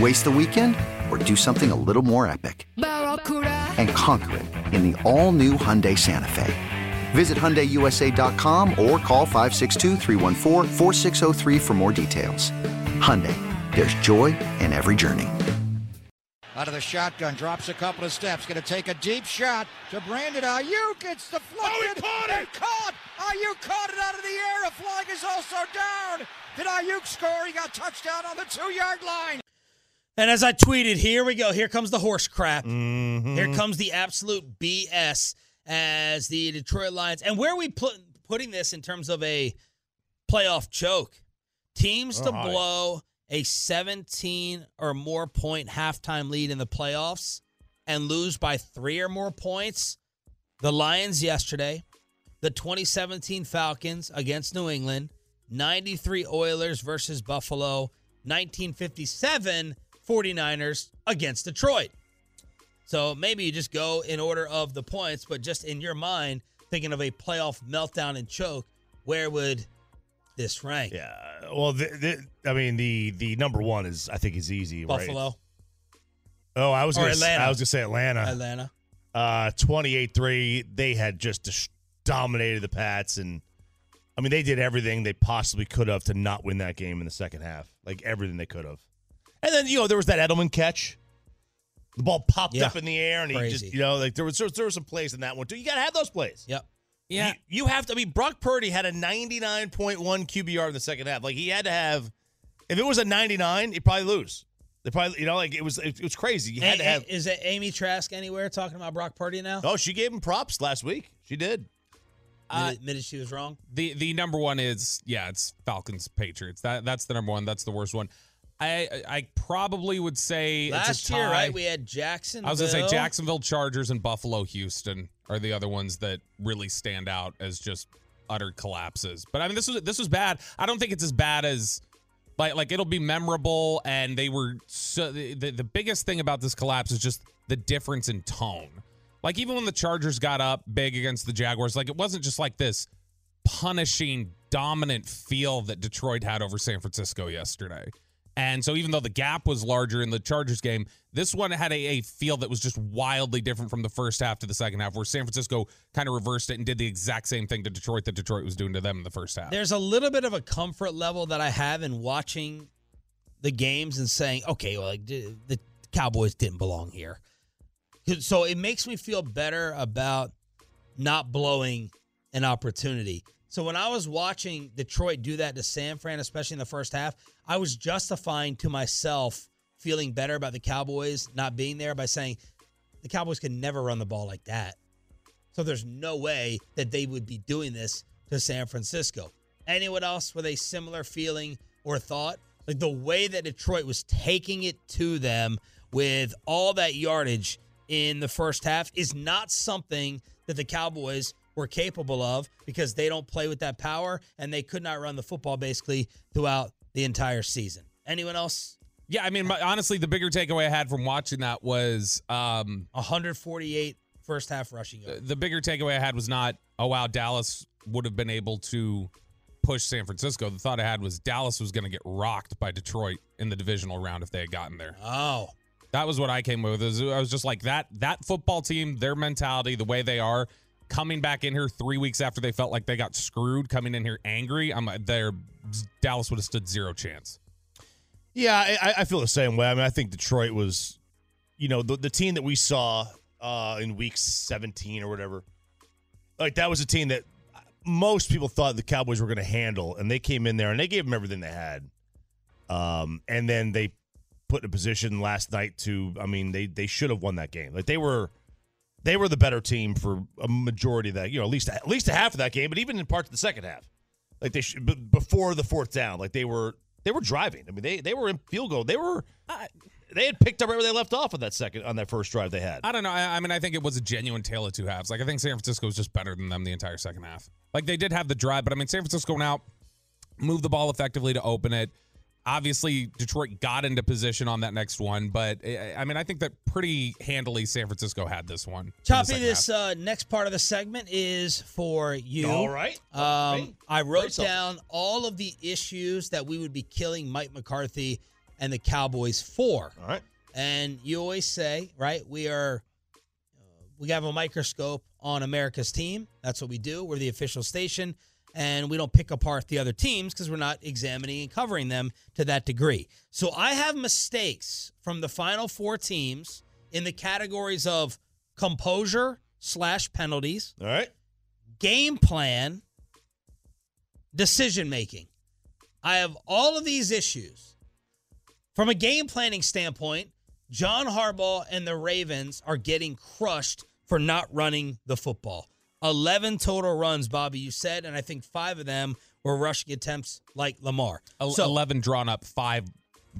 Waste the weekend or do something a little more epic? And conquer it in the all new Hyundai Santa Fe. Visit HyundaiUSA.com or call 562 for more details. Hyundai, there's joy in every journey. Out of the shotgun, drops a couple of steps, going to take a deep shot to Brandon Aiyuk. It's deflected. Oh, he caught it! Caught! Aiyuk caught it out of the air. A flag is also down. Did Aiyuk score? He got touchdown on the two-yard line. And as I tweeted, here we go. Here comes the horse crap. Mm-hmm. Here comes the absolute BS as the Detroit Lions. And where are we put, putting this in terms of a playoff choke? Teams to Oh, hi. blow a 17 or more point halftime lead in the playoffs and lose by three or more points. The Lions yesterday, the 2017 Falcons against New England, 93 Oilers versus Buffalo, 1957 49ers against Detroit. So maybe you just go in order of the points, but just in your mind, thinking of a playoff meltdown and choke, where would this rank? Yeah. Well, the, the, I mean, the the number one is I think is easy. right? Buffalo, Oh, I was Or gonna Atlanta. Say, I was gonna say Atlanta. Atlanta. Uh, twenty eight three. They had just dominated the Pats, and I mean they did everything they possibly could have to not win that game in the second half. Like everything they could have. And then you know there was that Edelman catch. The ball popped Yeah. up in the air, and he just you know like there was there was, there was some plays in that one too. You gotta have those plays. Yep. Yeah. You, you have to. I mean, Brock Purdy had a 99.1 QBR in the second half. Like he had to have. If it was a 99, he'd probably lose. They probably, you know, like it was. It, was crazy. You had A- to have. is it Amy Trask anywhere talking about Brock Purdy now? Oh, she gave him props last week. She did. Uh, admitted, admitted she was wrong. The the number one is yeah, it's Falcons Patriots. That that's the number one. That's the worst one. I I probably would say Last year, right? We had Jacksonville. I was gonna say Jacksonville Chargers and Buffalo Houston are the other ones that really stand out as just utter collapses. But I mean, this was this was bad. I don't think it's as bad as like like it'll be memorable. And they were so the the biggest thing about this collapse is just the difference in tone. Like even when the Chargers got up big against the Jaguars, like it wasn't just like this punishing dominant feel that Detroit had over San Francisco yesterday. And so even though the gap was larger in the Chargers game, this one had a, a feel that was just wildly different from the first half to the second half, where San Francisco kind of reversed it and did the exact same thing to Detroit that Detroit was doing to them in the first half. There's a little bit of a comfort level that I have in watching the games and saying, okay, well, the Cowboys didn't belong here. So it makes me feel better about not blowing an opportunity. So when I was watching Detroit do that to San Fran, especially in the first half, I was justifying to myself feeling better about the Cowboys not being there by saying the Cowboys can never run the ball like that. So there's no way that they would be doing this to San Francisco. Anyone else with a similar feeling or thought? Like the way that Detroit was taking it to them with all that yardage in the first half is not something that the Cowboys were capable of because they don't play with that power and they could not run the football basically throughout the entire season. Anyone else? yeah, I mean, my, honestly, the bigger takeaway I had from watching that was um, 148 first half rushing yards. the bigger takeaway I had was not, oh wow, Dallas would have been able to push San Francisco. The thought I had was Dallas was going to get rocked by Detroit in the divisional round if they had gotten there. Oh, That was what I came with. I was just like that that football team, their mentality, the way they are, coming back in here three weeks after they felt like they got screwed, coming in here angry. I'm there. Dallas would have stood zero chance. Yeah, I, I feel the same way. I mean, I think Detroit was, you know, the, the team that we saw uh, in week 17 or whatever. Like, that was a team that most people thought the Cowboys were going to handle, and they came in there and they gave them everything they had. Um, and then they put in a position last night to, I mean, they they should have won that game. Like, they were. They were the better team for a majority of that, you know, at least at least a half of that game, but even in parts of the second half, like they should, b- before the fourth down, like they were they were driving. I mean, they they were in field goal. They were they had picked up where they left off on that second on that first drive they had. I don't know. I, I mean, I think it was a genuine tale of two halves. Like I think San Francisco was just better than them the entire second half. Like they did have the drive, but I mean, San Francisco went out, moved the ball effectively to open it. Obviously, Detroit got into position on that next one, but eh, I mean, I think that pretty handily San Francisco had this one. in Choppy, this uh, next part of the segment is for you. All right. Um, Okay. I wrote Brace yourself. down all of the issues that we would be killing Mike McCarthy and the Cowboys for. All right. And you always say, right, we are, uh, we have a microscope on America's team. That's what we do. We're the official station, and we don't pick apart the other teams because we're not examining and covering them to that degree. So I have mistakes from the final four teams in the categories of composure slash penalties, All right. game plan, decision making. I have all of these issues. From a game planning standpoint, John Harbaugh and the Ravens are getting crushed for not running the football. 11 total runs, Bobby, you said, and I think five of them were rushing attempts like Lamar. So- 11 drawn up, five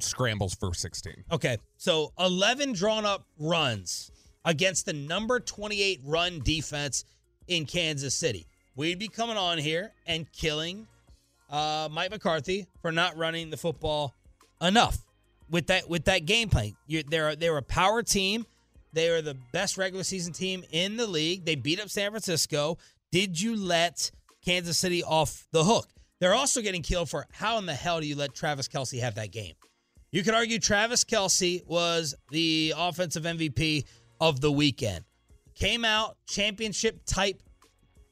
scrambles for 16. Okay, so 11 drawn up runs against the number 28 run defense in Kansas City. We'd be coming on here and killing uh, Mike McCarthy for not running the football enough with that with that game plan. You, they're they're a power team. They are the best regular season team in the league. They beat up San Francisco. Did you let Kansas City off the hook? They're also getting killed for how in the hell do you let Travis Kelce have that game? You could argue Travis Kelce was the offensive MVP of the weekend. Came out, championship type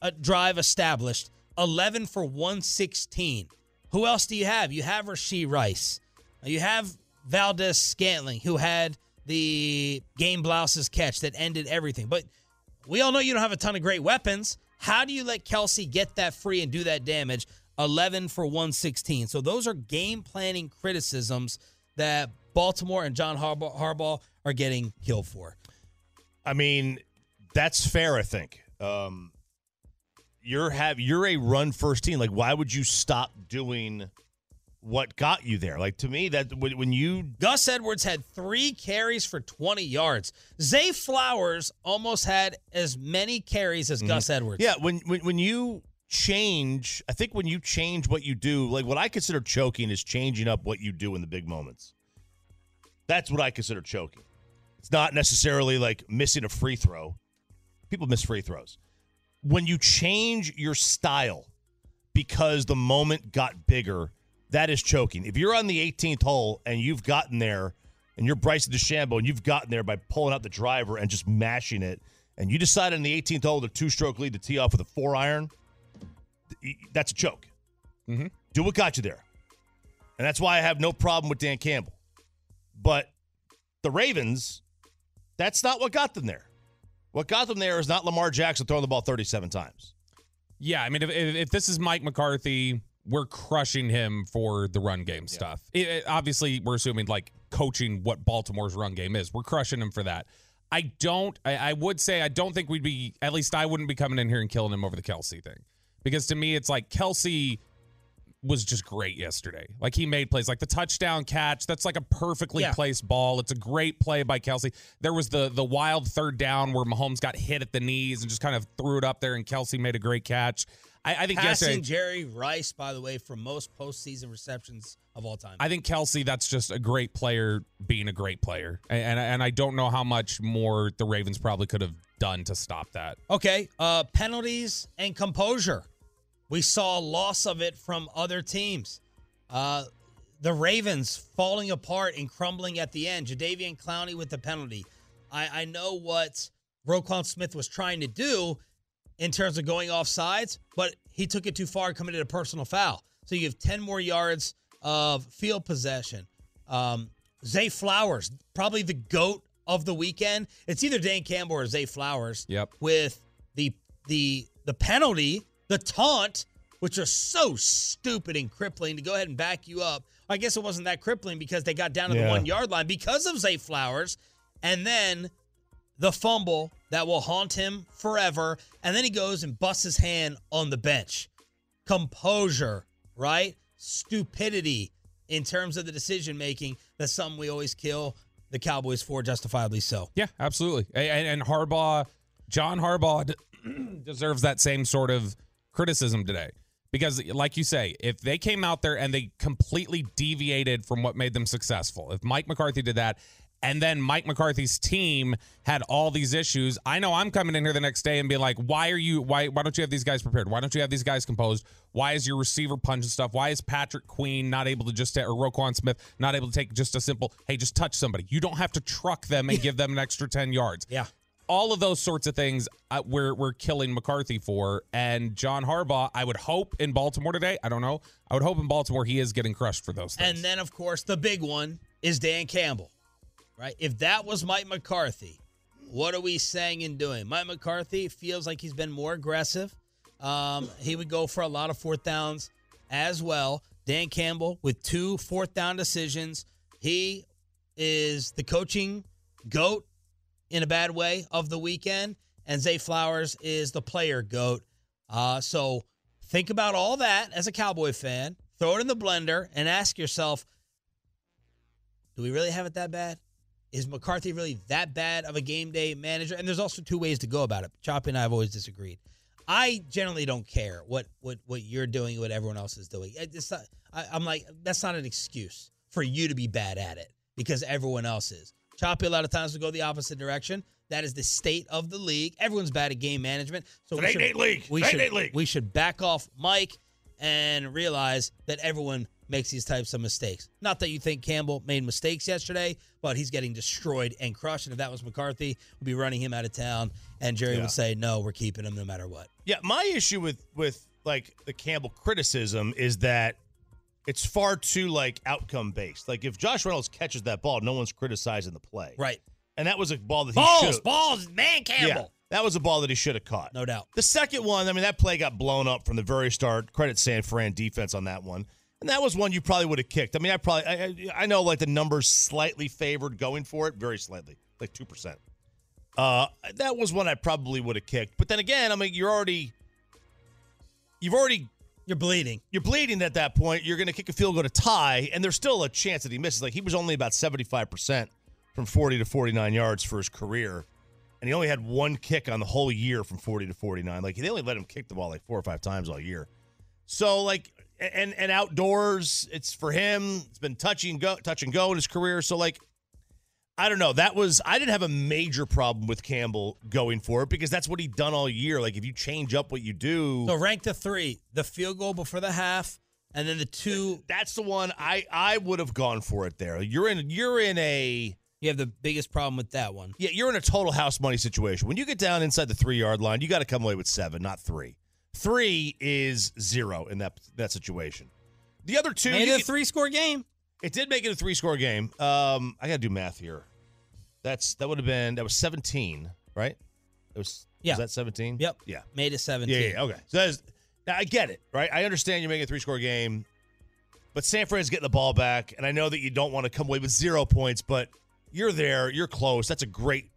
uh, drive established, 11 for 116. Who else do you have? You have Rashee Rice. You have Valdes-Scantling, who had the game blouses catch that ended everything. But we all know you don't have a ton of great weapons. How do you let Kelce get that free and do that damage? 11 for 116. So those are game planning criticisms that Baltimore and John Harbaugh, Harbaugh are getting killed for. I mean, that's fair. I think. Um, you're have you're a run first team. Like, why would you stop doing what got you there? Like to me, that when, you Gus Edwards had three carries for 20 yards. Zay Flowers almost had as many carries as mm-hmm. Gus Edwards. Yeah, when, when when you change, I think when you change what you do, like what I consider choking is changing up what you do in the big moments. That's what I consider choking. It's not necessarily like missing a free throw. People miss free throws. When you change your style because the moment got bigger, that is choking. If you're on the 18th hole and you've gotten there and you're Bryson DeChambeau and you've gotten there by pulling out the driver and just mashing it, and you decide on the 18th hole with a two stroke lead to tee off with a four iron, that's a choke. Mhm. Do what got you there. And that's why I have no problem with Dan Campbell. But the Ravens, that's not what got them there. What got them there is not Lamar Jackson throwing the ball 37 times. Yeah, I mean, if, if, if this is Mike McCarthy, we're crushing him for the run game stuff. It- it- obviously, we're assuming like coaching what Baltimore's run game is. We're crushing him for that. I don't. I, I would say I don't think we'd be. At least I wouldn't be coming in here and killing him over the Kelce thing, because to me, it's like Kelce was just great yesterday. Like he made plays, like the touchdown catch. That's like a perfectly Yeah. placed ball. It's a great play by Kelce. There was the the wild third down where Mahomes got hit at the knees and just kind of threw it up there, and Kelce made a great catch. I, I think yesterday. Passing Jerry Rice, by the way, for most postseason receptions of all time. I think Kelce, that's just a great player being a great player, and and, and I don't know how much more the Ravens probably could have done to stop that. Okay, uh, penalties and composure. We saw loss of it from other teams. Uh, the Ravens falling apart and crumbling at the end. Jadeveon Clowney with the penalty. I, I know what Roquan Smith was trying to do in terms of going off sides, but he took it too far and committed a personal foul. So you have 10 more yards of field possession. Um, Zay Flowers, probably the GOAT of the weekend. It's either Dan Campbell or Zay Flowers. Yep. With the the the penalty, the taunt, which are so stupid and crippling to go ahead and back you up. I guess it wasn't that crippling because they got down to the one yard line because of Zay Flowers. And then the fumble that will haunt him forever. And then he goes and busts his hand on the bench. Composure, right? Stupidity in terms of the decision making. That's something we always kill the Cowboys for, justifiably so. Yeah, absolutely. And, and Harbaugh, John Harbaugh deserves that same sort of criticism today. Because, like you say, if they came out there and they completely deviated from what made them successful, if Mike McCarthy did that, and then Mike McCarthy's team had all these issues, I know I'm coming in here the next day and be like, why are you, why, why don't you have these guys prepared? Why don't you have these guys composed? Why is your receiver punching stuff? Why is Patrick Queen not able to just, or Roquan Smith not able to take just a simple, hey, just touch somebody? You don't have to truck them and give them an extra 10 yards Yeah. all of those sorts of things uh, we're we're killing McCarthy for. And John Harbaugh, I would hope in Baltimore today. I don't know. I would hope in Baltimore he is getting crushed for those things. And then, of course, the big one is Dan Campbell, right? If that was Mike McCarthy, what are we saying and doing? Mike McCarthy feels like he's been more aggressive. Um, he would go for a lot of fourth downs as well. Dan Campbell with two fourth down decisions. He is the coaching goat in a bad way of the weekend, and Zay Flowers is the player goat. Uh, so think about all that as a Cowboy fan. Throw it in the blender and ask yourself, do we really have it that bad? Is McCarthy really that bad of a game day manager? And there's also two ways to go about it. Choppy and I have always disagreed. I generally don't care what what what you're doing, what everyone else is doing. It's not, I, I'm like that's not an excuse for you to be bad at it because everyone else is. Choppy a lot of times will go the opposite direction. That is the state of the league. Everyone's bad at game management. So It's we should, 8-8 league. We should, 8-8 league. we should back off Mike and realize that everyone makes these types of mistakes. Not that you think Campbell made mistakes yesterday, but he's getting destroyed and crushed. And if that was McCarthy, we'd be running him out of town. And Jerry Yeah. would say, no, we're keeping him no matter what. Yeah, my issue with with like the Campbell criticism is that it's far too like outcome based. Like if Josh Reynolds catches that ball, no one's criticizing the play. Right. And that was a ball that he Balls, should balls, man, Yeah, Campbell. that was a ball that he should have caught. No doubt. The second one, I mean, that play got blown up from the very start. Credit San Fran defense on that one. And that was one you probably would have kicked. I mean, I probably, I, I- know like the numbers slightly favored going for it, very slightly, like 2%. Uh, that was one I probably would have kicked. But then again, I mean, you're already, you've already, You're bleeding. you're bleeding at that point. You're going to kick a field goal to tie, and there's still a chance that he misses. Like he was only about 75% from 40 to 49 yards for his career. And he only had one kick on the whole year from 40 to 49. Like they only let him kick the ball like four or five times all year. So like and and outdoors, it's for him. It's been touch and go, touch and go in his career. So like, I don't know. That was I didn't have a major problem with Campbell going for it because that's what he'd done all year. Like if you change up what you do, So rank the three the field goal before the half, and then the two. that's the one I I would have gone for it there. You're in you're in a You have the biggest problem with that one. yeah you're in a total house money situation. When you get down inside the three yard line, you got to come away with seven, not three. Three is zero in that that situation. The other two, Made it a three score game. It did make it a three score game. Um, I got to do math here. That's that would have been that was seventeen, right? It was Yeah. Was that seventeen? Yep. Yeah. Made it 17. Yeah. Yeah. Okay. So that is, now I get it, right? I understand you're making a three score game, but San Fran's getting the ball back, and I know that you don't want to come away with zero points, but you're there, you're close. That's a great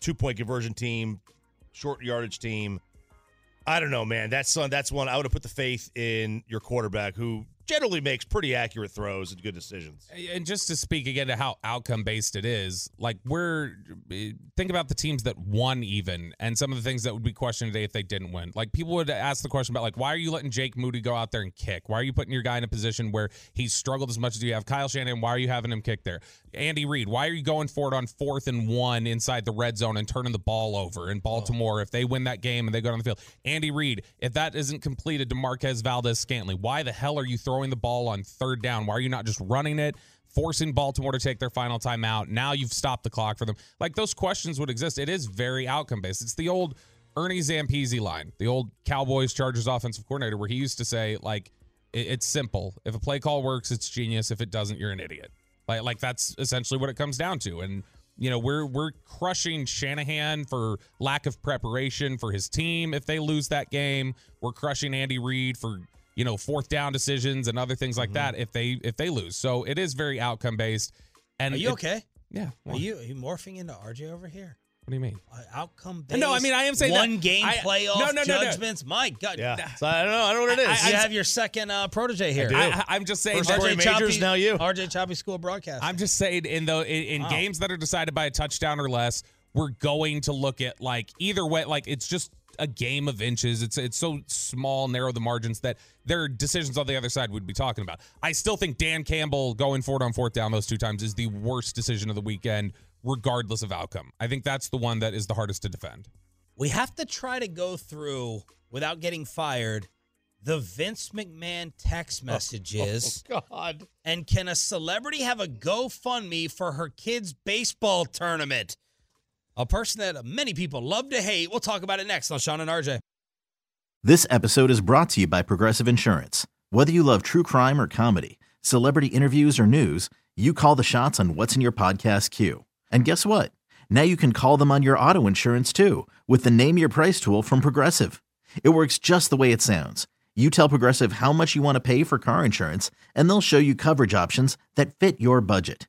two point conversion team, short yardage team. I don't know, man. That's one. That's one. I would have put the faith in your quarterback, who generally makes pretty accurate throws and good decisions. And just to speak again to how outcome based it is, like we're eh, think about the teams that won even and some of the things that would be questioned today if they didn't win. Like people would ask the question about like why are you letting Jake Moody go out there and kick? Why are you putting your guy in a position where he's struggled as much as you have? Kyle Shanahan? why are you having him kick there? Andy Reid, why are you going for it on fourth and one inside the red zone and turning the ball over in Baltimore if they win that game and they go down the field? Andy Reid, if that isn't completed to Marquez Valdes-Scantling, why the hell are you throwing the ball on third down? Why are you not just running it? Forcing Baltimore to take their final timeout. Now you've stopped the clock for them. Like those questions would exist. It is very outcome based. It's the old Ernie Zampese line, the old Cowboys Chargers offensive coordinator, where he used to say, like, it's simple. If a play call works, it's genius. If it doesn't, you're an idiot. Like, like that's essentially what it comes down to. And you know, we're we're crushing Shanahan for lack of preparation for his team if they lose that game. We're crushing Andy Reid for you know fourth down decisions and other things like mm-hmm. that if they if they lose. So it is very outcome based. And are you it, okay? Yeah. Are you are you morphing into RJ over here? What do you mean? Uh, outcome based. No, I mean I am saying one that, game I, playoff no, no, no, judgments. No. My God. Yeah. So I don't know. I don't know what it is. I, you have your second uh, protege here. I, am just saying. First RJ Majors, now you. RJ Choppy School broadcast. I'm just saying in the in, in wow. games that are decided by a touchdown or less, we're going to look at like either way. Like it's just a game of inches. It's it's so small, narrow the margins that their decisions on the other side we'd be talking about. I still think Dan Campbell going forward on fourth down those two times is the worst decision of the weekend, regardless of outcome. I think that's the one that is the hardest to defend. We have to try to go through without getting fired the Vince McMahon text oh, messages. Oh, God. And can a celebrity have a GoFundMe for her kids' baseball tournament? A person that many people love to hate. We'll talk about it next on Shan and RJ. This episode is brought to you by Progressive Insurance. Whether you love true crime or comedy, celebrity interviews or news, you call the shots on what's in your podcast queue. And guess what? Now you can call them on your auto insurance too with the Name Your Price tool from Progressive. It works just the way it sounds. You tell Progressive how much you want to pay for car insurance, and they'll show you coverage options that fit your budget.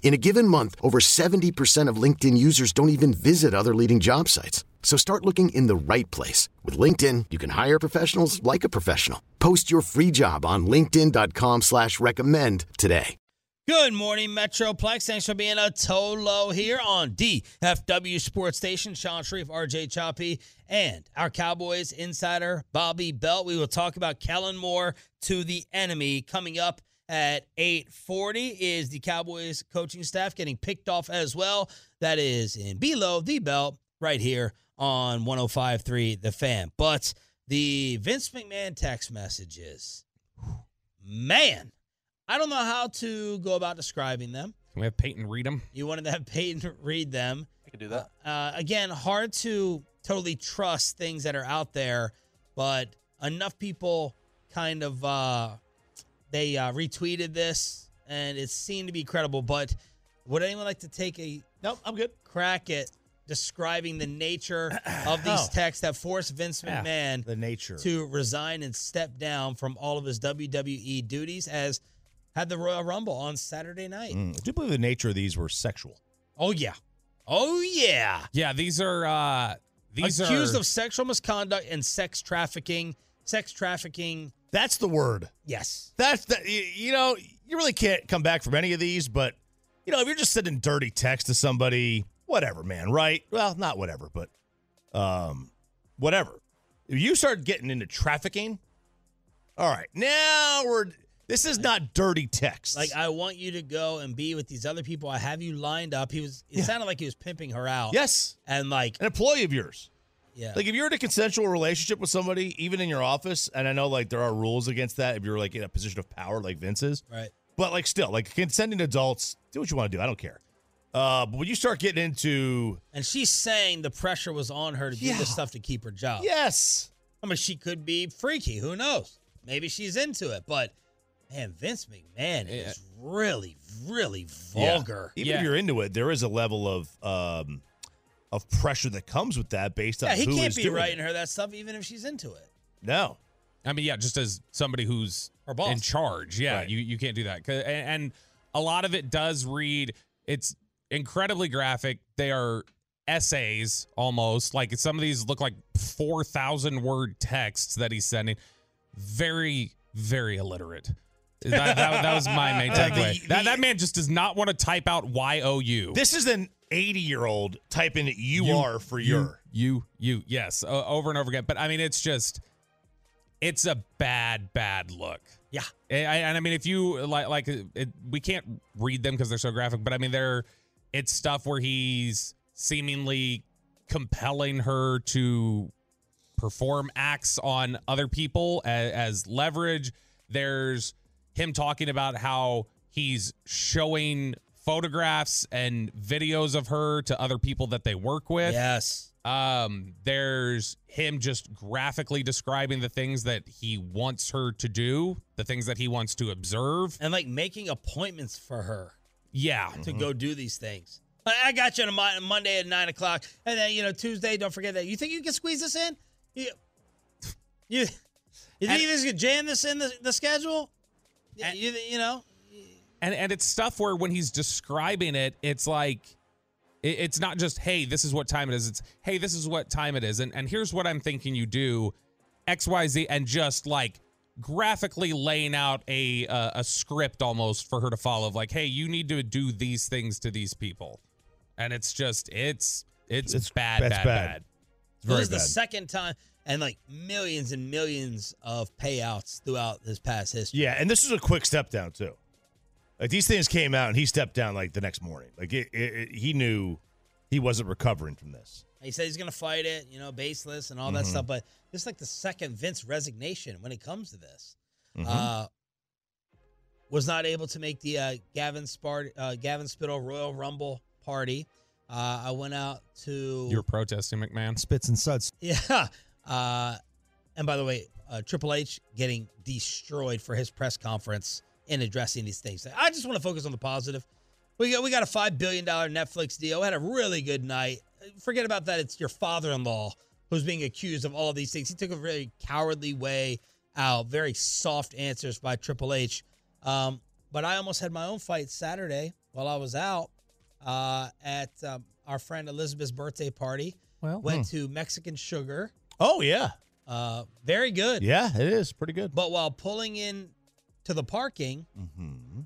In a given month, over 70% of LinkedIn users don't even visit other leading job sites. So start looking in the right place. With LinkedIn, you can hire professionals like a professional. Post your free job on linkedin.com slash recommend today. Good morning, Metroplex. Thanks for being a Tolo here on DFW Sports Station. Shan Shariff, RJ Choppy, and our Cowboys insider, Bobby Belt. We will talk about Kellen Moore to the enemy coming up at 8:40 is the Cowboys coaching staff getting picked off as well. That is in below the belt right here on 105.3 The Fan. But the Vince McMahon text messages, man, I don't know how to go about describing them. Can we have Peyton read them? You wanted to have Peyton read them. I could do that. Uh, again, hard to totally trust things that are out there, but enough people kind of uh, they uh, retweeted this, and it seemed to be credible. But would anyone like to take a nope? I'm good. Crack at describing the nature of these oh. texts that forced Vince McMahon yeah, the nature to resign and step down from all of his WWE duties as had the Royal Rumble on Saturday night. Mm, I do believe the nature of these were sexual. Oh yeah, oh yeah, yeah. These are uh these accused are... of sexual misconduct and sex trafficking. Sex trafficking that's the word. Yes. That's the you know, you really can't come back from any of these, but you know, if you're just sending dirty text to somebody, whatever, man, right? Well, not whatever, but um whatever. If you start getting into trafficking, all right, now we're This is not dirty text. Like I want you to go and be with these other people. I have you lined up. He was. It sounded like he was pimping her out. yes, And like, an employee of yours. Yeah. Like if you're in a consensual relationship with somebody, even in your office, and I know like there are rules against that if you're like in a position of power, like Vince is. right. But like still, like consenting adults, do what you want to do. I don't care. Uh, but when you start getting into And she's saying the pressure was on her to do Yeah. this stuff to keep her job. yes, I mean, she could be freaky. Who knows? Maybe she's into it. But man, Vince McMahon is really, really vulgar. even Yeah. if you're into it, there is a level of um of pressure that comes with that based on Yeah, he who can't is be doing writing it. her that stuff, even if she's into it. No, I mean, yeah, just as somebody who's Her boss. in charge, yeah, Right. you you can't do that. And, and a lot of it does read. It's incredibly graphic. They are essays almost. Like some of these look like four thousand word texts that he's sending. Very very illiterate. That, that, that was my main Uh, takeaway. the- that, the- that man just does not want to type out Y O U. this is an 80 year old typing you, are for you, your. you you yes uh, over and over again but i mean it's just it's a bad bad look Yeah. and I, and I mean if you like like it, we can't read them because they're so graphic but i mean they're it's stuff where he's seemingly compelling her to perform acts on other people as, as leverage there's him talking about how he's showing photographs and videos of her to other people that they work with Yes. um, there's him just graphically describing the things that he wants her to do, the things that he wants to observe. And like making appointments for her Yeah. to go do these things. I got you on Monday at nine o'clock, and then you know Tuesday. Don't forget that. You think you can squeeze this in? You, you, you think And- you just could jam this in the, the schedule? And- you, you know, And and it's stuff where when he's describing it, it's like it- it's not just hey, this is what time it is. It's hey, this is what time it is, and and here's what I'm thinking you do, X Y Z, and just like graphically laying out a uh, a script almost for her to follow. Of like, hey, you need to do these things to these people, and it's just it's it's, It's- bad, bad, bad. bad. It's this is the second time, and like millions and millions of payouts throughout his past history. Yeah, and this is a quick step down too. Like these things came out, and he stepped down like the next morning. Like it, it, it- he knew he wasn't recovering from this. He said he's going to fight it, you know, baseless and all that stuff. But this is like the second Vince resignation when it comes to this. Uh, was not able to make the uh, Gavin Spart- uh, Gavin Spittle Royal Rumble party. Uh, I went out to You're protesting, McMahon. Spits and suds. yeah. Uh, and by the way, uh, Triple H getting destroyed for his press conference in addressing these things. I just want to focus on the positive. We got we got a five billion dollar Netflix deal. We had a really good night. Forget about that. It's your father in law who's being accused of all of these things. He took a very cowardly way out. Very soft answers by Triple H. Um, but I almost had my own fight Saturday while I was out uh, at um, our friend Elizabeth's birthday party. Well, Went to Mexican Sugar. Oh yeah, Uh, very good. yeah, it is pretty good. But while pulling in to the parking, Mm-hmm.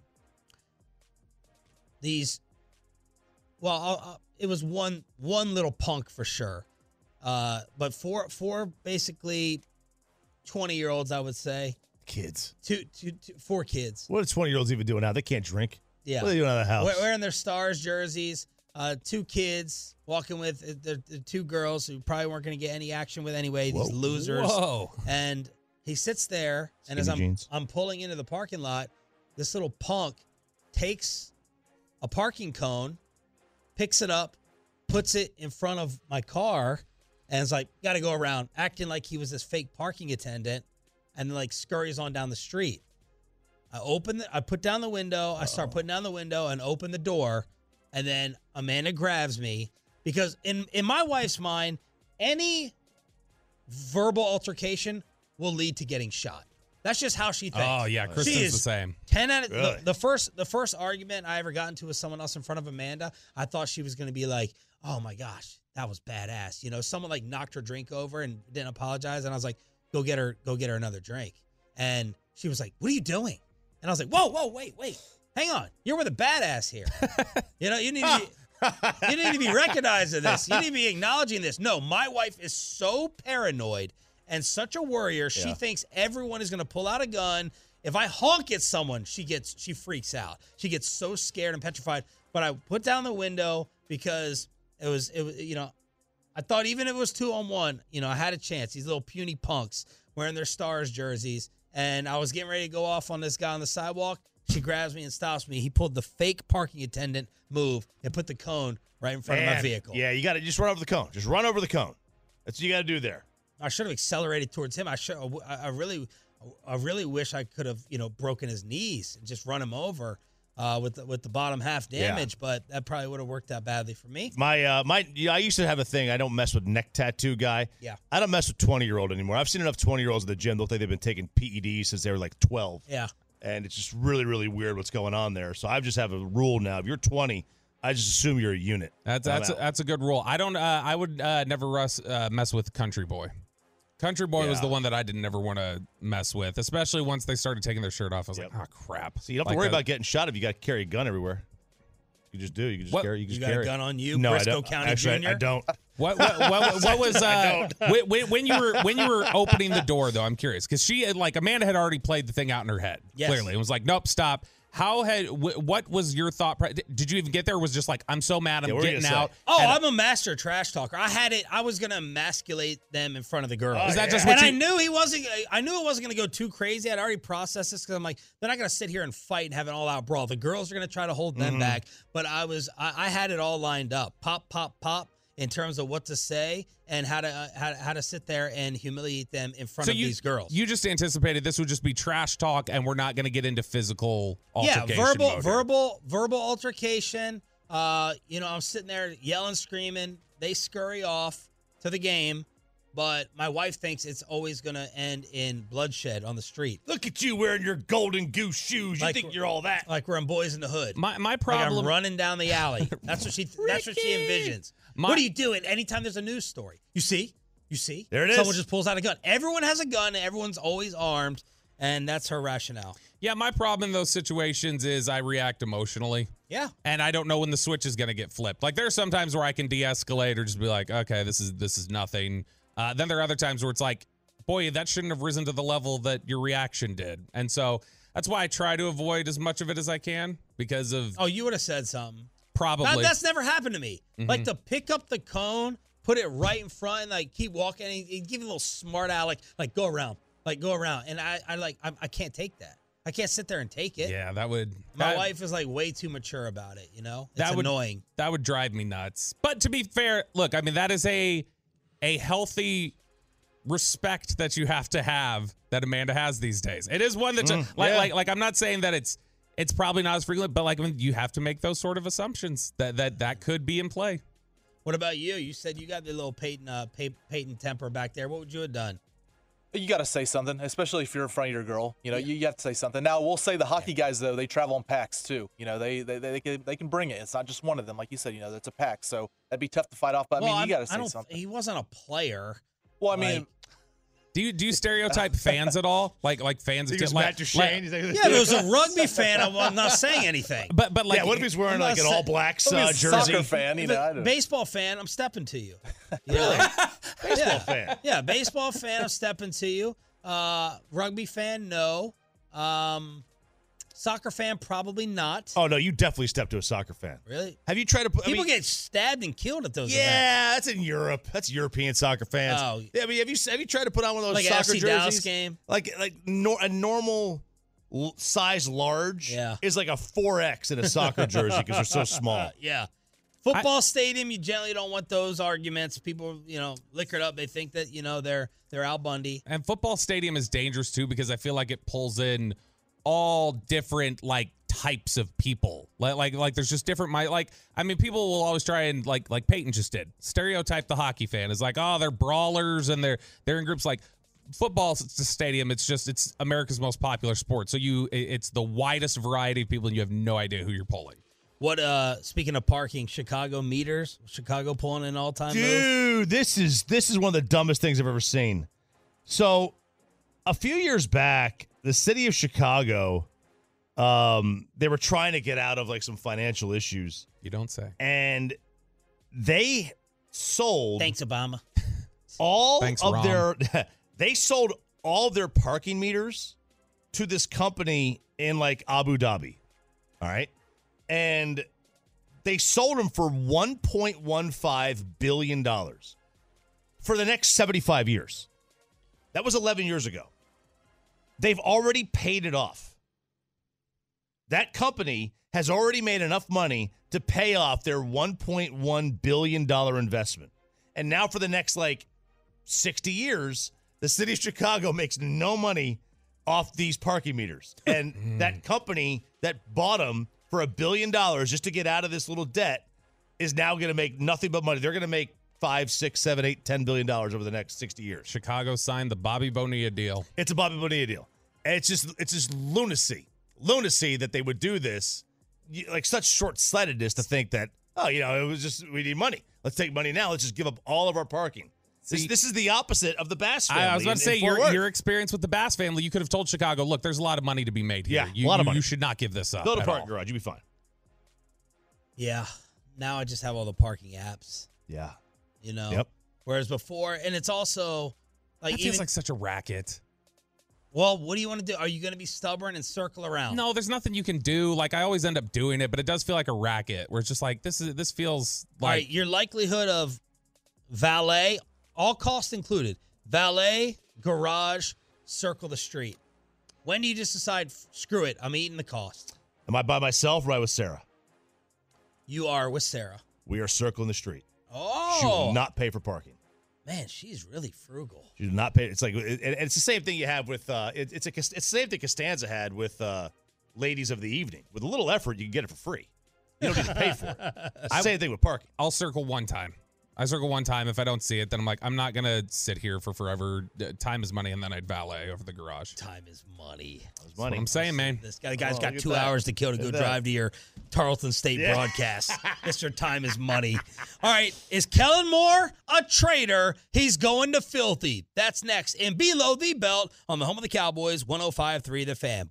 these, well, I'll, I'll- it was one one little punk for sure, uh, but four four basically twenty year olds, I would say, Kids, two, two, two four kids. what are twenty year olds even doing now? They can't drink. Yeah, What are they doing out of the house? We- wearing their stars jerseys. Uh, two kids walking with uh, the, the two girls who probably weren't going to get any action with anyway. These Whoa. losers. Whoa. and he sits there and as I'm jeans. I'm pulling into the parking lot, this little punk takes a parking cone, picks it up, puts it in front of my car, and is like, "Got to go around," acting like he was this fake parking attendant, and then like scurries on down the street. I open the, I put down the window, I start putting down the window and open the door, and then Amanda grabs me because in in my wife's mind, any verbal altercation will lead to getting shot. That's just how she thinks. Oh yeah, She Kristen's is the same. Ten out of Really? the, the first the first argument I ever got into with someone else in front of Amanda, I thought she was going to be like, "Oh my gosh, that was badass." You know, someone like knocked her drink over and didn't apologize, and I was like, "Go get her, go get her another drink." And she was like, "What are you doing?" And I was like, "Whoa, whoa, wait, wait, hang on, you're with a badass here. you know, you need to be, you need to be recognized in this. You need to be acknowledging this. No, my wife is so paranoid and such a warrior. She Yeah. thinks everyone is going to pull out a gun If I honk at someone, she gets she freaks out. She gets so scared and petrified. But I put down the window because it was it was you know, I thought even if it was two on one, you know, I had a chance. These little puny punks wearing their stars jerseys, and I was getting ready to go off on this guy on the sidewalk. She grabs me and stops me. He pulled the fake parking attendant move and put the cone right in front of my vehicle. Yeah, you got to just run over the cone. Just run over the cone. That's what you got to do there. I should have accelerated towards him. I should. I I really, I really wish I could have, you know, broken his knees and just run him over uh, with the, with the bottom half Yeah. damage. But that probably would have worked out badly for me. My uh my yeah, I used to have a thing. I don't mess with neck tattoo guy. Yeah. I don't mess with twenty year old anymore. I've seen enough twenty year olds at the gym. They look like they've been taking PEDs since they were like twelve. Yeah. And it's just really, really weird what's going on there. So I just have a rule now. If you're twenty, I just assume you're a unit. That's that's a, that's a good rule. I don't. Uh, I would uh, never rus, uh, mess with Country Boy. Country Boy was the one that I didn't ever want to mess with, especially once they started taking their shirt off. I was Yep. like, oh crap. So you don't have Like to worry that- about getting shot if you got to carry a gun everywhere. You just do. You can just What- carry. You, can You just got a gun on you, No, I don't. County Actually, I- Jr.? I don't. What what, what, what was uh when, when- when you were when you were opening the door though? I'm curious because she had like Amanda had already played the thing out in her head Yes. clearly and was like, nope, stop. How had wh- what was your thought? pro- Did you even get there? Was just like I'm so mad I'm Yeah, what were you getting gonna out. say? Oh, and- I'm a master trash talker. I had it. I was gonna emasculate them in front of the girls. Is that just and what I knew he wasn't. I knew it wasn't gonna go too crazy. I'd already processed this because I'm like, they're not gonna sit here and fight and have an all-out brawl. The girls are gonna try to hold Mm-hmm. them back. But I was. I, I had it all lined up. Pop, pop, pop. In terms of what to say and how to uh, how, how to sit there and humiliate them in front so of you, these girls. You just anticipated this would just be trash talk, and we're not going to get into physical yeah, verbal, mode verbal, verbal altercation. Uh, you know, I'm sitting there yelling, screaming. They scurry off to the game, but my wife thinks it's always going to end in bloodshed on the street, Look at you wearing your golden goose shoes. You Like- think you're all that? like we're in Boys in the Hood. My my like problem. I'm running down the alley. That's what she. that's what she envisions. My- what do you do it anytime there's a news story? You see, you see. There it is. Someone just pulls out a gun. Everyone has a gun. Everyone's always armed, and that's her rationale. yeah, my problem in those situations is I react emotionally. Yeah. and I don't know when the switch is going to get flipped. Like there are some times where I can de-escalate or just be like, okay, this is this is nothing. Uh, then there are other times where it's like, boy, that shouldn't have risen to the level that your reaction did. And so that's why I try to avoid as much of it as I can because of Oh, you would have said something. Probably. Mm-hmm. That, that's never happened to me. Like to pick up the cone, put it right in front, and like keep walking, and he'd give you a little smart aleck, like go around, like go around, and I, I like, I, I can't take that. I can't sit there and take it. yeah, that would. My that- wife is like way too mature about it. You know, it's that would annoying. That would drive me nuts. But to be fair, look, I mean that is a a healthy respect that you have to have that Amanda has these days. It is one that ju- like yeah. like like I'm not saying that it's it's probably not as frequent, but like I mean, you have to make those sort of assumptions that that that could be in play. What about you? You said you got the little Peyton, uh, Pey- Peyton temper back there. What would you have done? You got to say something, especially if you're in front of your girl. You know, you, you have to say something. Now, we'll say the hockey guys though they travel in packs too. You know, they they they can, they can bring it. It's not just one of them, like you said. You know, that's a pack, so that'd be tough to fight off. But I mean, I'm- you got to say something. He wasn't a player. Well, I mean, like- Do you do you stereotype fans at all? Like like fans of Think it's like, Matt Duchene? like- like- Yeah, if it was a rugby fan, I'm, I'm not saying anything. but but like yeah, what if he's wearing like an sa- all blacks I mean, uh, a jersey? soccer fan, you If know. a I don't- baseball fan, I'm stepping to you. really? Baseball yeah. fan. Yeah, baseball fan, I'm stepping to you. Uh, rugby fan, no. Um, soccer fan, probably not. Oh no, you definitely stepped to a soccer fan. Really? Have you tried to put? I People mean, get stabbed and killed at those events. Yeah, that's in Europe. That's European soccer fans. Oh. Yeah, I mean, have you have you tried to put on one of those Like soccer FC Dallas jerseys? game? Like like nor, a normal size large Yeah. is like a four X in a soccer jersey because they're so small. Uh, yeah. Football stadium, you generally don't want those arguments. People, you know, liquor it up. They think that, you know, they're they're Al Bundy. And football stadium is dangerous too because I feel like it pulls in all different like types of people. Like like like there's just different my like I mean people will always try and like like Peyton just did. Stereotype the hockey fan is like, "Oh, they're brawlers and they're they're in groups like football it's a stadium it's just it's America's most popular sport. So you it's the widest variety of people and you have no idea who you're pulling. What uh speaking of parking, Chicago meters, Chicago pulling an all time move. Dude, this is this is one of the dumbest things I've ever seen. So, a few years back, the city of Chicago, um, they were trying to get out of like some financial issues, You don't say. and they sold Thanks, Obama. all Thanks, of Ron. their they sold all their parking meters to this company in like Abu Dhabi. All right. And they sold them for $1.15 billion for the next 75 years. That was 11 years ago. They've already paid it off. That company has already made enough money to pay off their $1.1 billion investment. And now for the next like 60 years, the city of Chicago makes no money off these parking meters. And that company that bought them for a billion dollars just to get out of this little debt is now going to make nothing but money. They're going to make five, six, seven, eight, ten billion dollars over the next 60 years. Chicago signed the Bobby Bonilla deal. It's a Bobby Bonilla deal. And it's just it's just lunacy. Lunacy that they would do this. Like such short-sightedness to think that, oh, you know, it was just we need money. Let's take money now. Let's just give up all of our parking. This, See- this is the opposite of the Bass family. I, I was about to say your Worth. your experience with the Bass family. You could have told Chicago, look, there's a lot of money to be made here. Yeah, you, a lot of you- money. You should not give this up. build a at parking garage. You'll be fine. Yeah. Now I just have all the parking apps, Yeah. You know? Yep. Whereas before, and it's also like That even, feels like such a racket. well, what do you want to do? Are you going to be stubborn and circle around? No, there's nothing you can do. Like I always end up doing it, but it does feel like a racket where it's just like this is this feels like right, your likelihood of valet, all costs included, valet, garage, circle the street. When do you just decide, screw it, I'm eating the cost? Am I by myself or am I with Sarah? You are with Sarah. We are circling the street. Oh, She will not pay for parking. man, she's really frugal. She did not pay. It's like it, and it's the same thing you have with. Uh, it, it's a it's the same thing Costanza had with uh, ladies of the evening. With a little effort, you can get it for free. You don't need to pay for it. It's the same thing with parking. I'll circle one time. I circle one time. If I don't see it, then I'm like, I'm not gonna sit here for forever. Uh, Time is money, and then I'd valet over the garage. Time is money. It's That's what. I'm saying, man. This guy, guy's Oh, got two that. hours to kill to go Look at that. drive to your Tarleton State Yeah. broadcast. Mr. Time is money. All right, is Kellen Moore a traitor? He's going to filthy. That's next. And below the belt on the home of the Cowboys, 105.3 The Fan.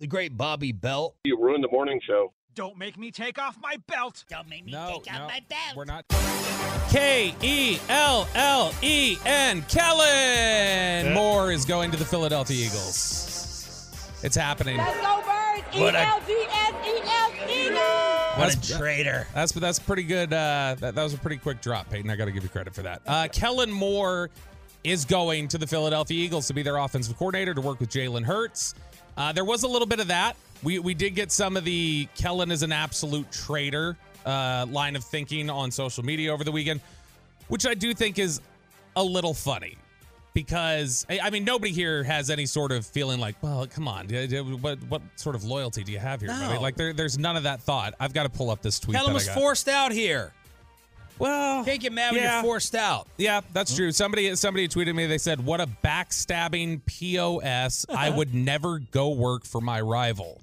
The great Bobby Belt. You ruined the morning show. Don't make me take off my belt. Don't make me take off my belt. No, no, we're not. K E L L E N. Kellen Moore is going to the Philadelphia Eagles. It's happening. Let's go birds! What a- E-L-D-S-E-L, Eagles! What a That's- traitor. That's that's pretty good. Uh, that, that was a pretty quick drop, Peyton. I got to give you credit for that. Uh, Kellen Moore is going to the Philadelphia Eagles to be their offensive coordinator to work with Jalen Hurts. Uh, there was a little bit of that. We we did get some of the Kellen is an absolute traitor uh, line of thinking on social media over the weekend, which I do think is a little funny because I I mean nobody here has any sort of feeling like, well, come on, what what sort of loyalty do you have here? buddy? No. Like there, there's none of that thought. I've got to pull up this tweet. Kellen was forced out here. Well, Can't get mad when yeah. you're forced out. Yeah, that's true. Somebody somebody tweeted me. They said, "What a backstabbing pos! I would never go work for my rival."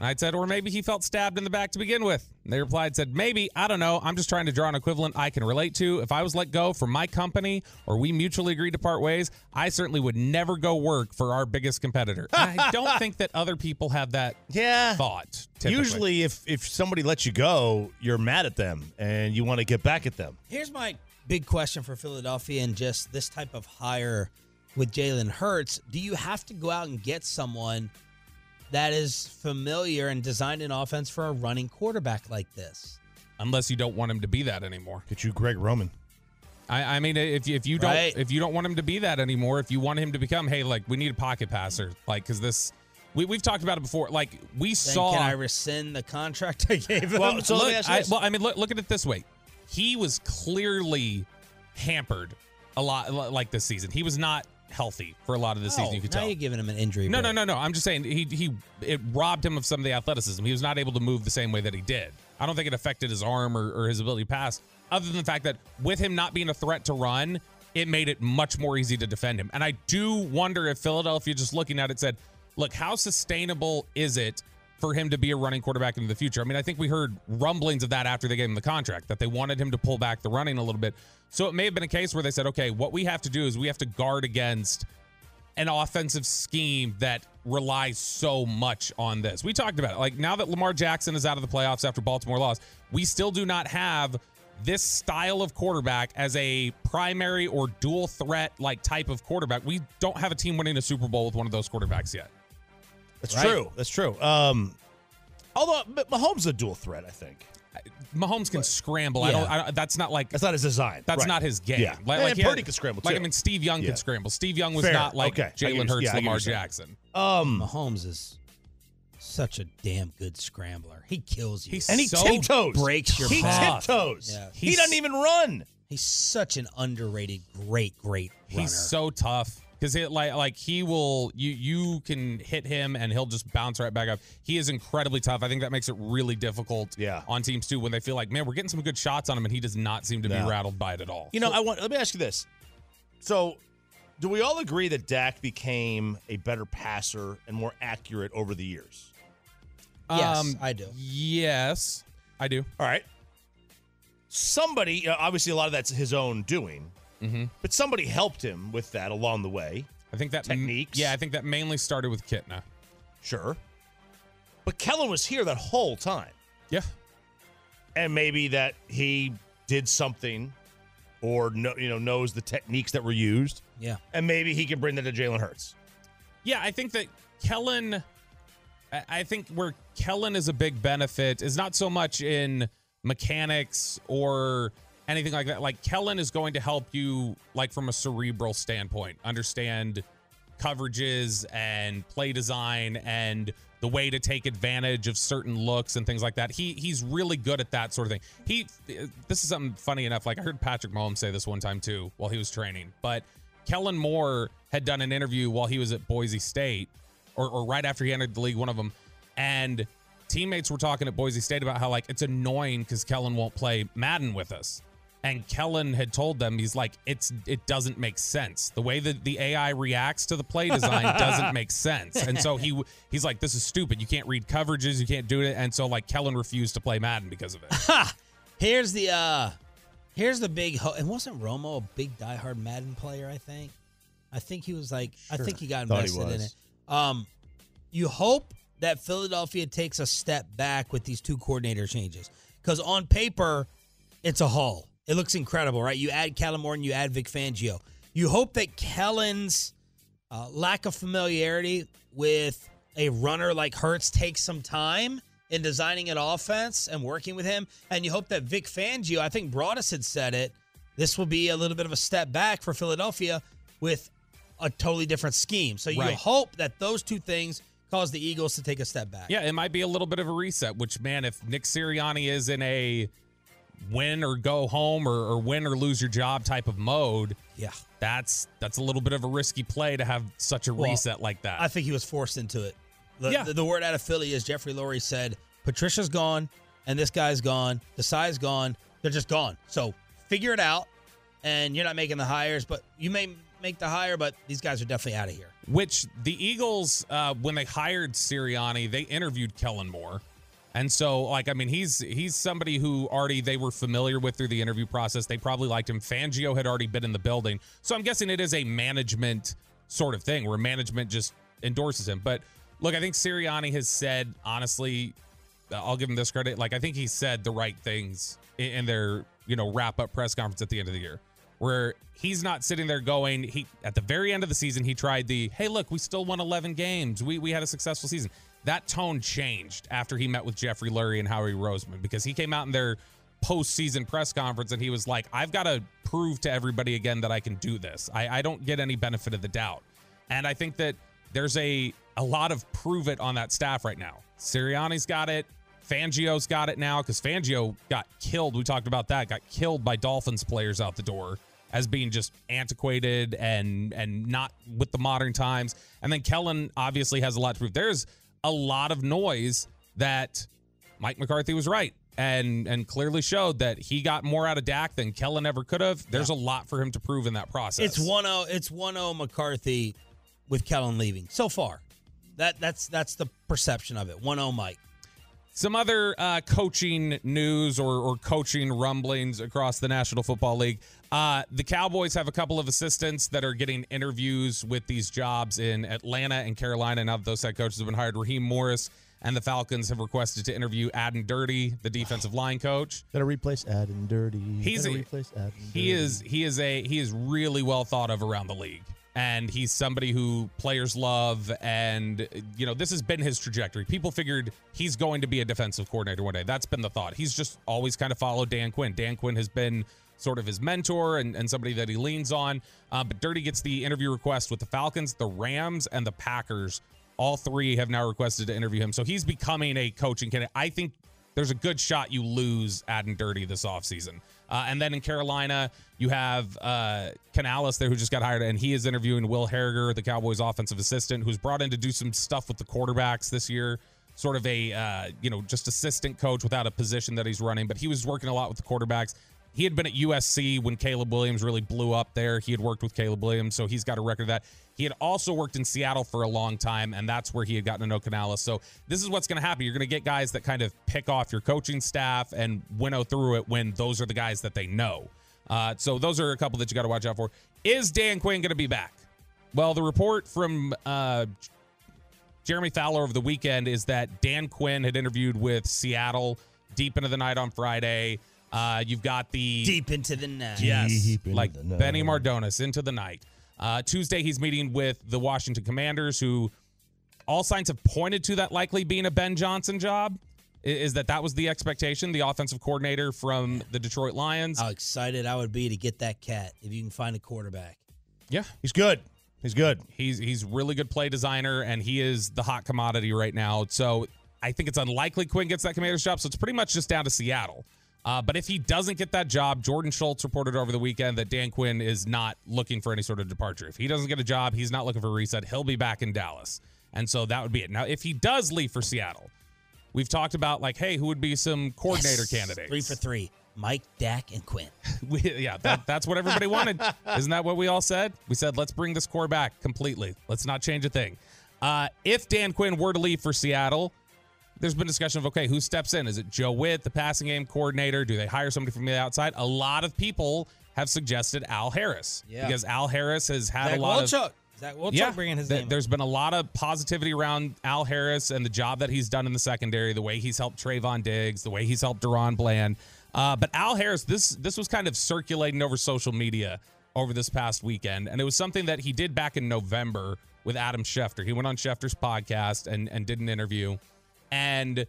And I said, or maybe he felt stabbed in the back to begin with. And they replied, said, maybe, I don't know. I'm just trying to draw an equivalent I can relate to. If I was let go from my company or we mutually agreed to part ways, I certainly would never go work for our biggest competitor. And I don't think that other people have that Yeah. thought. typically. Usually, if if somebody lets you go, you're mad at them and you want to get back at them. Here's my big question for Philadelphia and just this type of hire with Jalen Hurts. Do you have to go out and get someone that is familiar and designed an offense for a running quarterback like this? unless you don't want him to be that anymore. Get you Greg Roman. I, I mean, if you, if you don't Right. if you don't want him to be that anymore, if you want him to become, hey, like we need a pocket passer, like because this, we we've talked about it before. Like we Then saw. can I rescind the contract I gave him? Well, so look, I, well, I mean, look, look at it this way. He was clearly hampered a lot, like this season. He was not healthy for a lot of the season. Oh, You could now tell. you're giving him an injury. No, no, no, no. I'm just saying he he it robbed him of some of the athleticism. He was not able to move the same way that he did. I don't think it affected his arm or, or his ability to pass, other than the fact that with him not being a threat to run, it made it much more easy to defend him. And I do wonder if Philadelphia just looking at it said, look, how sustainable is it for him to be a running quarterback into the future? I mean, I think we heard rumblings of that after they gave him the contract, that they wanted him to pull back the running a little bit. So it may have been a case where they said, okay, what we have to do is we have to guard against an offensive scheme that relies so much on this. We talked about it. Like now that Lamar Jackson is out of the playoffs after Baltimore lost, we still do not have this style of quarterback as a primary or dual threat like type of quarterback. We don't have a team winning a Super Bowl with one of those quarterbacks yet. That's Right. true. That's true. Um, although but Mahomes is a dual threat, I think Mahomes can scramble. I, don't, I don't. That's not like that's not his design. That's Right. not his game. Yeah, Like, and like he had- Purdy can scramble Like. I mean, Steve Young Yeah. can scramble. Steve Young was Fair. not like Okay. Jalen Hurts, yeah, Lamar. Jackson. Um, Mahomes is such a damn good scrambler. He kills you. He's and he so tiptoes. breaks your He path. tiptoes. Yeah. He doesn't even run. He's such an underrated, great, great runner. He's so tough because it like like he will you you can hit him and he'll just bounce right back up. He is incredibly tough. I think that makes it really difficult. Yeah. on teams too when they feel like man we're getting some good shots on him and he does not seem to No. be rattled by it at all. You know, I want. Let me ask you this. So, do we all agree that Dak became a better passer and more accurate over the years? Yes, I do. Um, Yes, I do. All right. Somebody, uh, obviously, a lot of that's his own doing, Mm-hmm. but somebody helped him with that along the way. I think that Techniques. Yeah, I think that mainly started with Kitna. Sure. But Kellen was here that whole time. Yeah, and maybe that he did something or no, you know knows the techniques that were used Yeah. and maybe he can bring that to Jalen Hurts. Yeah, I think that Kellen, I- I think where Kellen is a big benefit is not so much in mechanics or anything like that. Like Kellen is going to help you, like from a cerebral standpoint, understand coverages and play design and the way to take advantage of certain looks and things like that. He he's really good at that sort of thing. He this is something funny enough. Like I heard Patrick Mahomes say this one time too while he was training, but Kellen Moore had done an interview while he was at Boise State, or, or right after he entered the league, one of them, and teammates were talking at Boise State about how like it's annoying because Kellen won't play Madden with us. And Kellen had told them he's like it's it doesn't make sense. The way that the AI reacts to the play design doesn't make sense. And so he he's like this is stupid. You can't read coverages, you can't do it. And so like Kellen refused to play Madden because of it. Here's the uh here's the big ho- and wasn't Romo a big diehard Madden player, I think? I think he was like I think he got Thought he invested in it. Um you hope that Philadelphia takes a step back with these two coordinator changes. Because on paper, it's a haul. It looks incredible, right? You add Kellen Moore and you add Vic Fangio. You hope that Kellen's uh, lack of familiarity with a runner like Hurts takes some time in designing an offense and working with him. And you hope that Vic Fangio, I think Broadus had said it, this will be a little bit of a step back for Philadelphia with a totally different scheme. So you Right. hope that those two things cause the Eagles to take a step back. Yeah, it might be a little bit of a reset, which, man, if Nick Sirianni is in a win or go home or, or win or lose your job type of mode, Yeah. that's that's a little bit of a risky play to have such a Well, reset like that. I think he was forced into it. The, Yeah. the, the word out of Philly is Jeffrey Lurie said, Patricia's gone and this guy's gone. Desai's gone. They're just gone. So figure it out. And you're not making the hires, but you may make the hire, but these guys are definitely out of here. Which the Eagles, uh, when they hired Sirianni, they interviewed Kellen Moore. And so, like, I mean, he's he's somebody who already they were familiar with through the interview process. They probably liked him. Fangio had already been in the building, so I'm guessing it is a management sort of thing where management just endorses him. But look, I think Sirianni has said honestly, uh, I'll give him this credit. Like, I think he said the right things in, in their you know wrap up press conference at the end of the year, where he's not sitting there going. He at the very end of the season, he tried the hey, look, we still won 11 games. We we had a successful season. That tone changed after he met with Jeffrey Lurie and Howie Roseman because he came out in their postseason press conference and he was like, I've got to prove to everybody again that I can do this. I, I don't get any benefit of the doubt. And I think that there's a a lot of prove it on that staff right now. Sirianni's got it. Fangio's got it now because Fangio got killed. We talked about that. Got killed by Dolphins players out the door as being just antiquated and and not with the modern times. And then Kellen obviously has a lot to prove. There's a lot of noise that Mike McCarthy was right and and clearly showed that he got more out of Dak than Kellen ever could have. There's a lot for him to prove in that process. It's 1 0 it's 1 0 McCarthy with Kellen leaving so far. that that's that's the perception of it. One zero, Mike. Some other uh, coaching news or, or coaching rumblings across the National Football League. Uh, the Cowboys have a couple of assistants that are getting interviews with these jobs in Atlanta and Carolina. Now that those head coaches have been hired, Raheem Morris and the Falcons have requested to interview Aden Durde, the defensive line coach. Gotta replace Aden Durde. He's Gotta a- replace Aden He Durde. is he is a he is really well thought of around the league. And he's somebody who players love and you know, this has been his trajectory. People figured he's going to be a defensive coordinator one day. That's been the thought. He's just always kind of followed Dan Quinn. Dan Quinn has been sort of his mentor and, and somebody that he leans on. Uh, but Durde gets the interview request with the Falcons, the Rams, and the Packers. All three have now requested to interview him. So he's becoming a coaching candidate. I think there's a good shot you lose Aden Durde this offseason. Uh, and then in Carolina, you have uh, Canales there who just got hired, and he is interviewing Will Harriger, the Cowboys' offensive assistant, who's brought in to do some stuff with the quarterbacks this year. Sort of a, uh, you know, just assistant coach without a position that he's running, but he was working a lot with the quarterbacks. He had been at USC when Caleb Williams really blew up there. He had worked with Caleb Williams, so he's got a record of that. He had also worked in Seattle for a long time, and that's where he had gotten to know Canales. So this is what's going to happen. You're going to get guys that kind of pick off your coaching staff and winnow through it when those are the guys that they know. Uh, so those are a couple that you got to watch out for. Is Dan Quinn going to be back? Well, the report from uh, Jeremy Fowler over the weekend is that Dan Quinn had interviewed with Seattle deep into the night on Friday. Uh, you've got the Deep into the night. Yes, Deep into like the night. Benny Mardonis into the night. Uh, Tuesday, he's meeting with the Washington Commanders, who all signs have pointed to that likely being a Ben Johnson job. Is that that was the expectation? The offensive coordinator from the Detroit Lions. How excited I would be to get that cat if you can find a quarterback. yeah, He's good. He's good. He's he's really good play designer, and he is the hot commodity right now. So I think it's unlikely Quinn gets that commander's job. So it's pretty much just down to Seattle. Uh, but if he doesn't get that job, Jordan Schultz reported over the weekend that Dan Quinn is not looking for any sort of departure. If he doesn't get a job, he's not looking for a reset. He'll be back in Dallas, and so that would be it. Now, if he does leave for Seattle, we've talked about like, hey, who would be some coordinator Yes. candidates? Three for three. Mike, Dak, and Quinn. We, yeah, that, that's what everybody wanted. Isn't that what we all said? We said, let's bring this core back completely. Let's not change a thing. Uh, if Dan Quinn were to leave for Seattle, there's been discussion of, okay, who steps in? Is it Joe Whitt, the passing game coordinator? Do they hire somebody from the outside? A lot of people have suggested Al Harris Yeah. because Al Harris has had Zach a lot of That Wolchuk. Zach Wolchuk bringing his th-. There's been a lot of positivity around Al Harris and the job that he's done in the secondary, the way he's helped Trevon Diggs, the way he's helped DaRon Bland. Uh, but Al Harris, this this was kind of circulating over social media over this past weekend, and it was something that he did back in November with Adam Schefter. He went on Schefter's podcast and and did an interview, and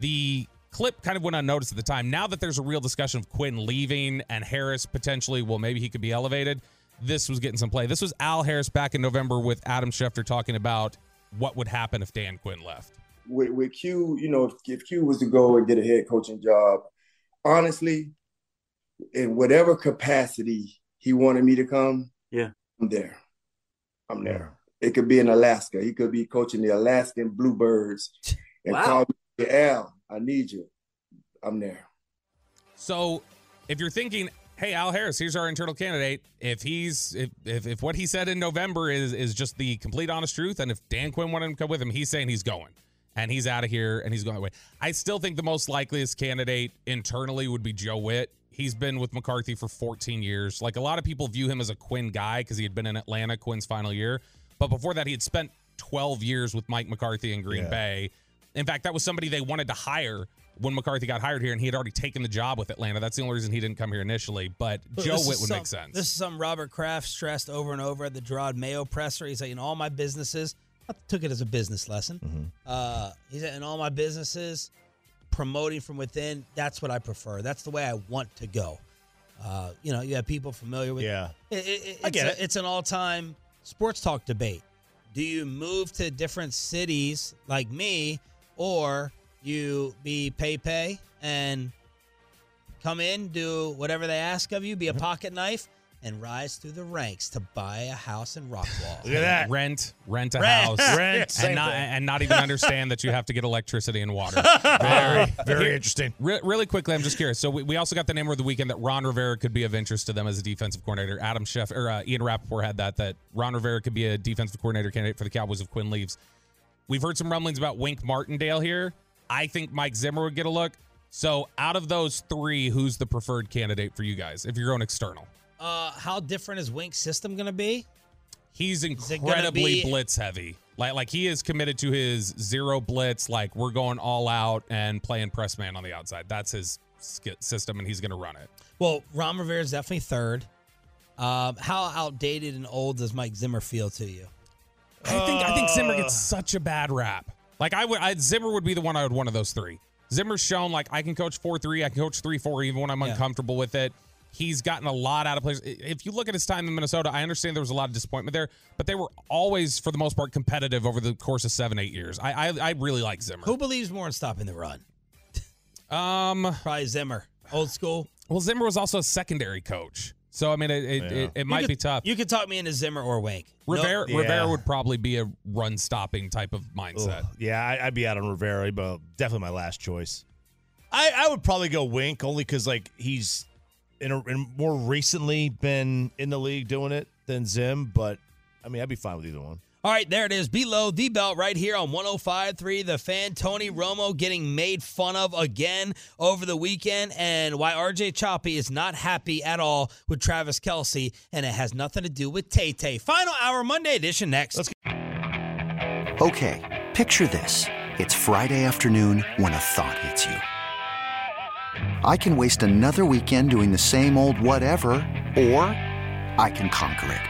the clip kind of went unnoticed at the time. Now that there's a real discussion of Quinn leaving and Harris potentially, well, maybe he could be elevated. This was getting some play. This was Al Harris back in November with Adam Schefter talking about what would happen if Dan Quinn left. with, with Q, you know, if, if Q was to go and get a head coaching job, honestly, in whatever capacity he wanted me to come, Yeah. I'm there. I'm there. It could be in Alaska. He could be coaching the Alaskan Bluebirds and Wow. call me, Al, I need you. I'm there. So if you're thinking, hey, Al Harris, here's our internal candidate. If he's if, if if what he said in November is is just the complete honest truth, and if Dan Quinn wanted to come with him, he's saying he's going. And he's out of here and he's going away. I still think the most likeliest candidate internally would be Joe Whitt. He's been with McCarthy for 14 years. Like a lot of people view him as a Quinn guy because he had been in Atlanta Quinn's final year. But before that, he had spent 12 years with Mike McCarthy in Green Yeah. Bay. In fact, that was somebody they wanted to hire when McCarthy got hired here, and he had already taken the job with Atlanta. That's the only reason he didn't come here initially. But But Joe this is Whitt would some- make sense. This is something Robert Kraft stressed over and over at the Jerod Mayo presser. He's like, in all my businesses, I took it as a business lesson. Mm-hmm. Uh, he said, in all my businesses, promoting from within, that's what I prefer. That's the way I want to go. Uh, you know, you have people familiar with Yeah. It, it, it- I get a- it. It's an all-time sports talk debate. Do you move to different cities like me, or you be pay pay and come in, do whatever they ask of you, be a pocket knife, and rise through the ranks to buy a house in Rockwall? Look at that. Rent, rent a Rent. house, Rent. and Same not thing. and not even understand that you have to get electricity and water. Very, very interesting. Re- really quickly, I'm just curious. So we, we also got the name of the weekend that Ron Rivera could be of interest to them as a defensive coordinator. Adam Chef or uh, Ian Rapoport had that that Ron Rivera could be a defensive coordinator candidate for the Cowboys if Quinn leaves. We've heard some rumblings about Wink Martindale here. I think Mike Zimmer would get a look. So, out of those three, who's the preferred candidate for you guys if you're going external? Uh, how different is Wink's system going to be? He's incredibly be- blitz heavy. Like, like he is committed to his zero blitz. Like we're going all out and playing press man on the outside. That's his system, and he's going to run it. Well, Ron Rivera is definitely third. Um, how outdated and old does Mike Zimmer feel to you? I think I think Zimmer gets such a bad rap. Like I would, I, Zimmer would be the one I would one of those three. Zimmer's shown like I can coach four three, I can coach three four, even when I'm Yeah. uncomfortable with it. He's gotten a lot out of players. If you look at his time in Minnesota, I understand there was a lot of disappointment there, but they were always, for the most part, competitive over the course of seven, eight years. I I, I really like Zimmer. Who believes more in stopping the run? Um, Probably Zimmer. Old school. well, Zimmer was also a secondary coach, so I mean, it it, it, it might You be tough. You could talk me into Zimmer or Wink. No- Rivera, Yeah. Rivera would probably be a run stopping type of mindset. Ugh. Yeah, I, I'd be out on Rivera, but definitely my last choice. I, I would probably go Wink only because like he's in, a, in more recently been in the league doing it than Zim, but I mean I'd be fine with either one. All right, there it is. Below the belt right here on 105.3. The fan Tony Romo getting made fun of again over the weekend, and why RJ Choppy is not happy at all with Travis Kelce, and it has nothing to do with Tay Tay. Final hour Monday edition next. Okay, picture this. It's Friday afternoon when a thought hits you. I can waste another weekend doing the same old whatever, or I can conquer it.